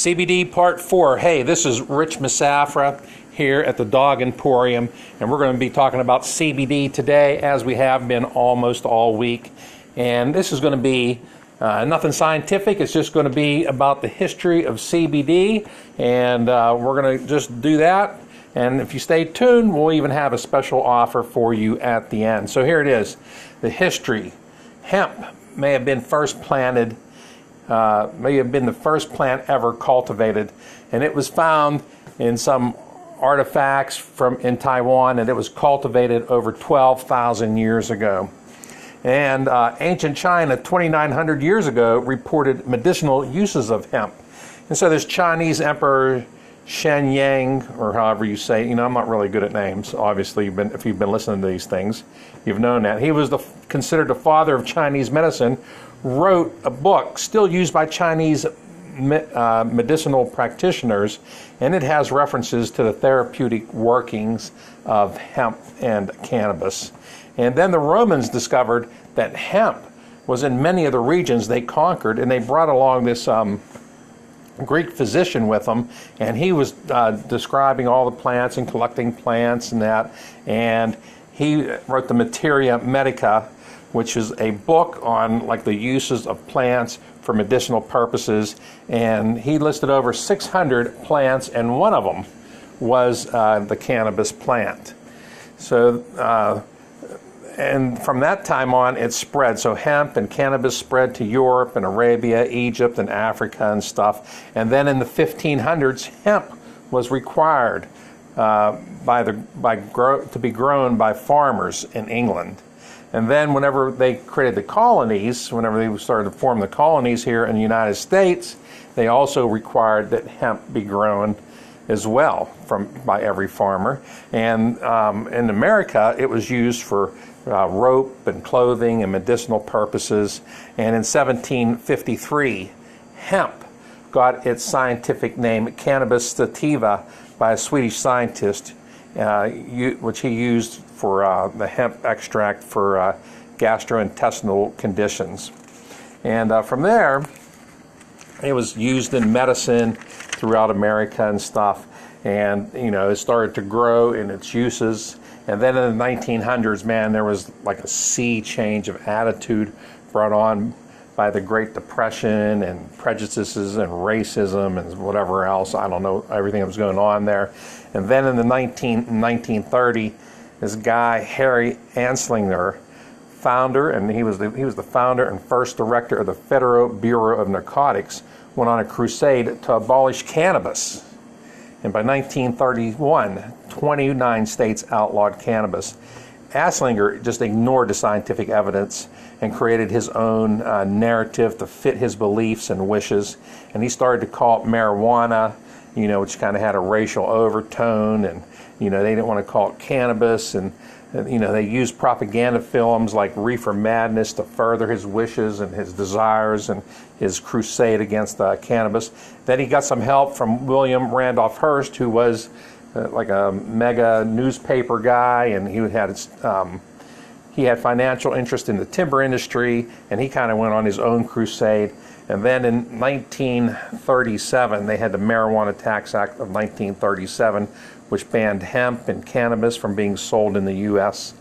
CBD Part 4. Hey, this is Rich Misafra here at the Dog Emporium, and we're going to be talking about CBD today as we have been almost all week. And this is going to be uh, nothing scientific, it's just going to be about the history of CBD, and uh, we're going to just do that. And if you stay tuned, we'll even have a special offer for you at the end. So here it is the history. Hemp may have been first planted uh, may have been the first plant ever cultivated, and it was found in some artifacts from in Taiwan, and it was cultivated over 12,000 years ago. And uh, ancient China, 2,900 years ago, reported medicinal uses of hemp. And so this Chinese emperor Shen Yang, or however you say, you know, I'm not really good at names. Obviously, you've been, if you've been listening to these things, you've known that. He was the, considered the father of Chinese medicine, wrote a book still used by Chinese uh, medicinal practitioners, and it has references to the therapeutic workings of hemp and cannabis. And then the Romans discovered that hemp was in many of the regions they conquered, and they brought along this um, Greek physician with him, and he was uh, describing all the plants and collecting plants and that. And he wrote the Materia Medica, which is a book on like the uses of plants for medicinal purposes. And he listed over 600 plants, and one of them was uh, the cannabis plant. So, uh, and from that time on, it spread. So hemp and cannabis spread to Europe and Arabia, Egypt, and Africa and stuff. And then in the 1500s, hemp was required uh, by the by grow, to be grown by farmers in England. And then, whenever they created the colonies, whenever they started to form the colonies here in the United States, they also required that hemp be grown as well from by every farmer. And um, in America, it was used for uh, rope and clothing and medicinal purposes. And in 1753, hemp got its scientific name, Cannabis sativa, by a Swedish scientist, uh, which he used for uh, the hemp extract for uh, gastrointestinal conditions. And uh, from there, it was used in medicine throughout America and stuff. And, you know, it started to grow in its uses. And then in the 1900s, man, there was like a sea change of attitude brought on by the Great Depression and prejudices and racism and whatever else. I don't know everything that was going on there. And then in the 19, 1930, this guy Harry Anslinger, founder, and he was the, he was the founder and first director of the Federal Bureau of Narcotics, went on a crusade to abolish cannabis. And by 1931, 29 states outlawed cannabis. Anslinger just ignored the scientific evidence and created his own uh, narrative to fit his beliefs and wishes. And he started to call it marijuana, you know, which kind of had a racial overtone and you know, they didn't want to call it cannabis, and you know, they used propaganda films like Reefer Madness to further his wishes and his desires and his crusade against uh, cannabis. Then he got some help from William Randolph Hearst, who was uh, like a mega newspaper guy, and he had um, he had financial interest in the timber industry, and he kind of went on his own crusade. And then in 1937, they had the Marijuana Tax Act of 1937, which banned hemp and cannabis from being sold in the U.S.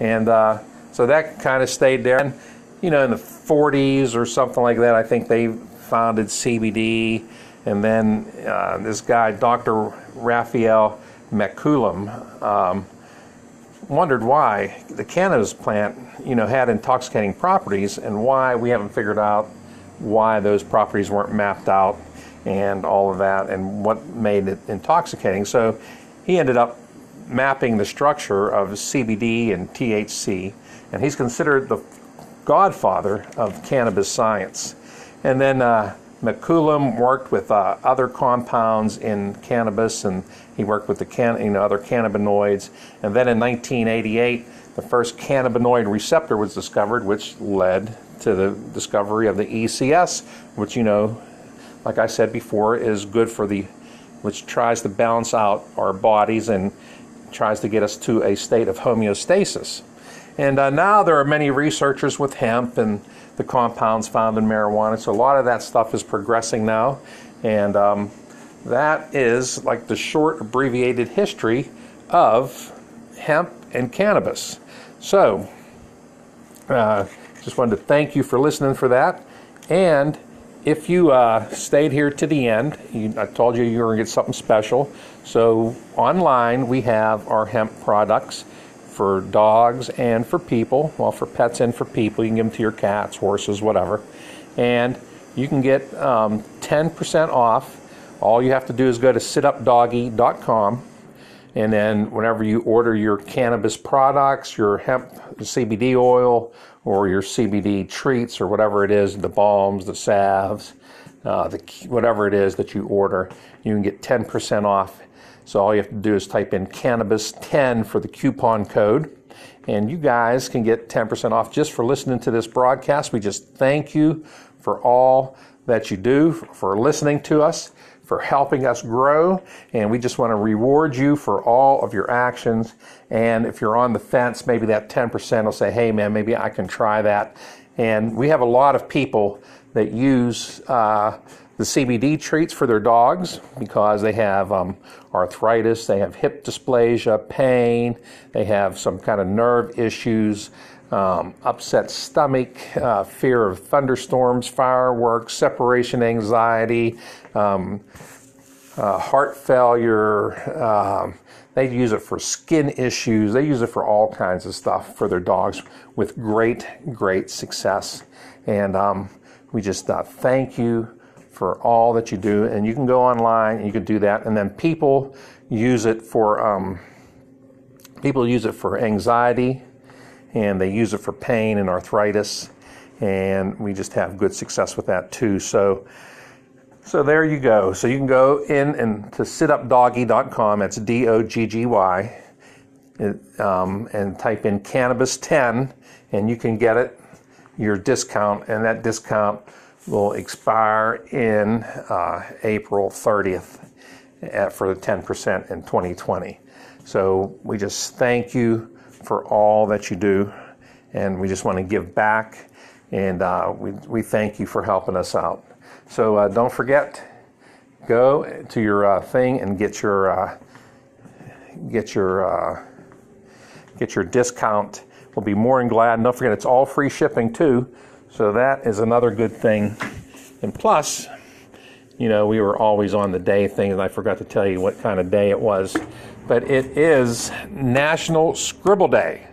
And uh, so that kind of stayed there. And, you know, in the 40s or something like that, I think they founded CBD. And then uh, this guy, Dr. Raphael McCollum, um, wondered why the cannabis plant, you know, had intoxicating properties and why we haven't figured out why those properties weren't mapped out and all of that and what made it intoxicating. So he ended up mapping the structure of CBD and THC, and he's considered the godfather of cannabis science. And then uh, McCollum worked with uh, other compounds in cannabis, and he worked with the can- you know, other cannabinoids. And then in 1988, the first cannabinoid receptor was discovered, which led to the discovery of the ECS, which you know, like I said before, is good for the which tries to balance out our bodies and tries to get us to a state of homeostasis. And uh, now there are many researchers with hemp, and the compounds found in marijuana. So a lot of that stuff is progressing now, and um, that is like the short abbreviated history of hemp and cannabis. So, uh, just wanted to thank you for listening for that. And if you uh, stayed here to the end, you, I told you you were going to get something special. So, online, we have our hemp products for dogs and for people. Well, for pets and for people. You can give them to your cats, horses, whatever. And you can get um, 10% off. All you have to do is go to situpdoggy.com and then whenever you order your cannabis products, your hemp CBD oil, or your CBD treats, or whatever it is, the balms, the salves, uh, the whatever it is that you order, you can get 10% off. So all you have to do is type in cannabis 10 for the coupon code. And you guys can get 10% off just for listening to this broadcast. We just thank you for all that you do, for listening to us for helping us grow. And we just want to reward you for all of your actions. And if you're on the fence, maybe that 10% will say, hey, man, maybe I can try that. And we have a lot of people that use uh, the CBD treats for their dogs because they have um, arthritis, they have hip dysplasia, pain, they have some kind of nerve issues. Um, upset stomach, uh, fear of thunderstorms, fireworks, separation anxiety, um, uh, heart failure. Um, they use it for skin issues. They use it for all kinds of stuff for their dogs with great, great success. And um, we just uh, thank you for all that you do. And you can go online and you can do that. And then people use it for um, people use it for anxiety, and they use it for pain and arthritis. And we just have good success with that too. So so there you go. So you can go in and to situpdoggy.com. That's D O G G Y, um, and type in cannabis 10, and you can get it your discount, and that discount will expire in uh, April 30th at, for the 10% in 2020. So we just thank you for all that you do, and we just want to give back, and uh, we, we thank you for helping us out. So uh, don't forget, go to your uh, thing and get your uh, get your uh, get your discount. We'll be more than glad. And don't forget, it's all free shipping too. So that is another good thing. And plus, you know, we were always on the day thing, and I forgot to tell you what kind of day it was. But it is National Scribble Day.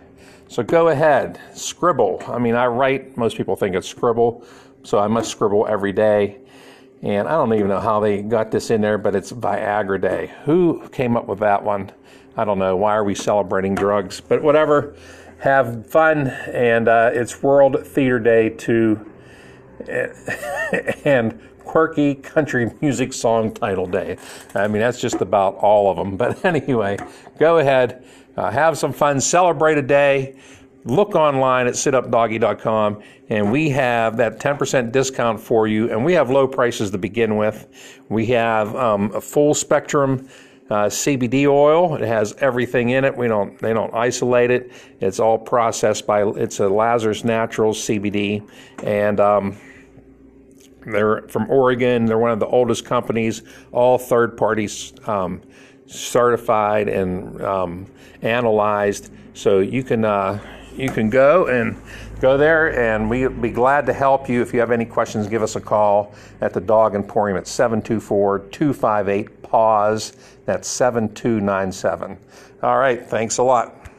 So go ahead, scribble. I mean, I write, most people think it's scribble, so I must scribble every day. And I don't even know how they got this in there, but it's Viagra Day. Who came up with that one? I don't know. Why are we celebrating drugs? But whatever. Have fun. And uh, it's World Theater Day too. and quirky country music song title day. I mean, that's just about all of them. But anyway, go ahead, uh, have some fun, celebrate a day look online at situpdoggy.com and we have that 10% discount for you and we have low prices to begin with we have um, a full spectrum uh, CBD oil. It has everything in it. We don't they don't isolate it. It's all processed by it's a Lazarus Naturals CBD, and um, they're from Oregon. They're one of the oldest companies. All third parties um, certified and um, analyzed. So you can. Uh, you can go and go there, and we'll be glad to help you. If you have any questions, give us a call at the Dog Emporium at 724 258 PAUSE. That's 7297. All right, thanks a lot.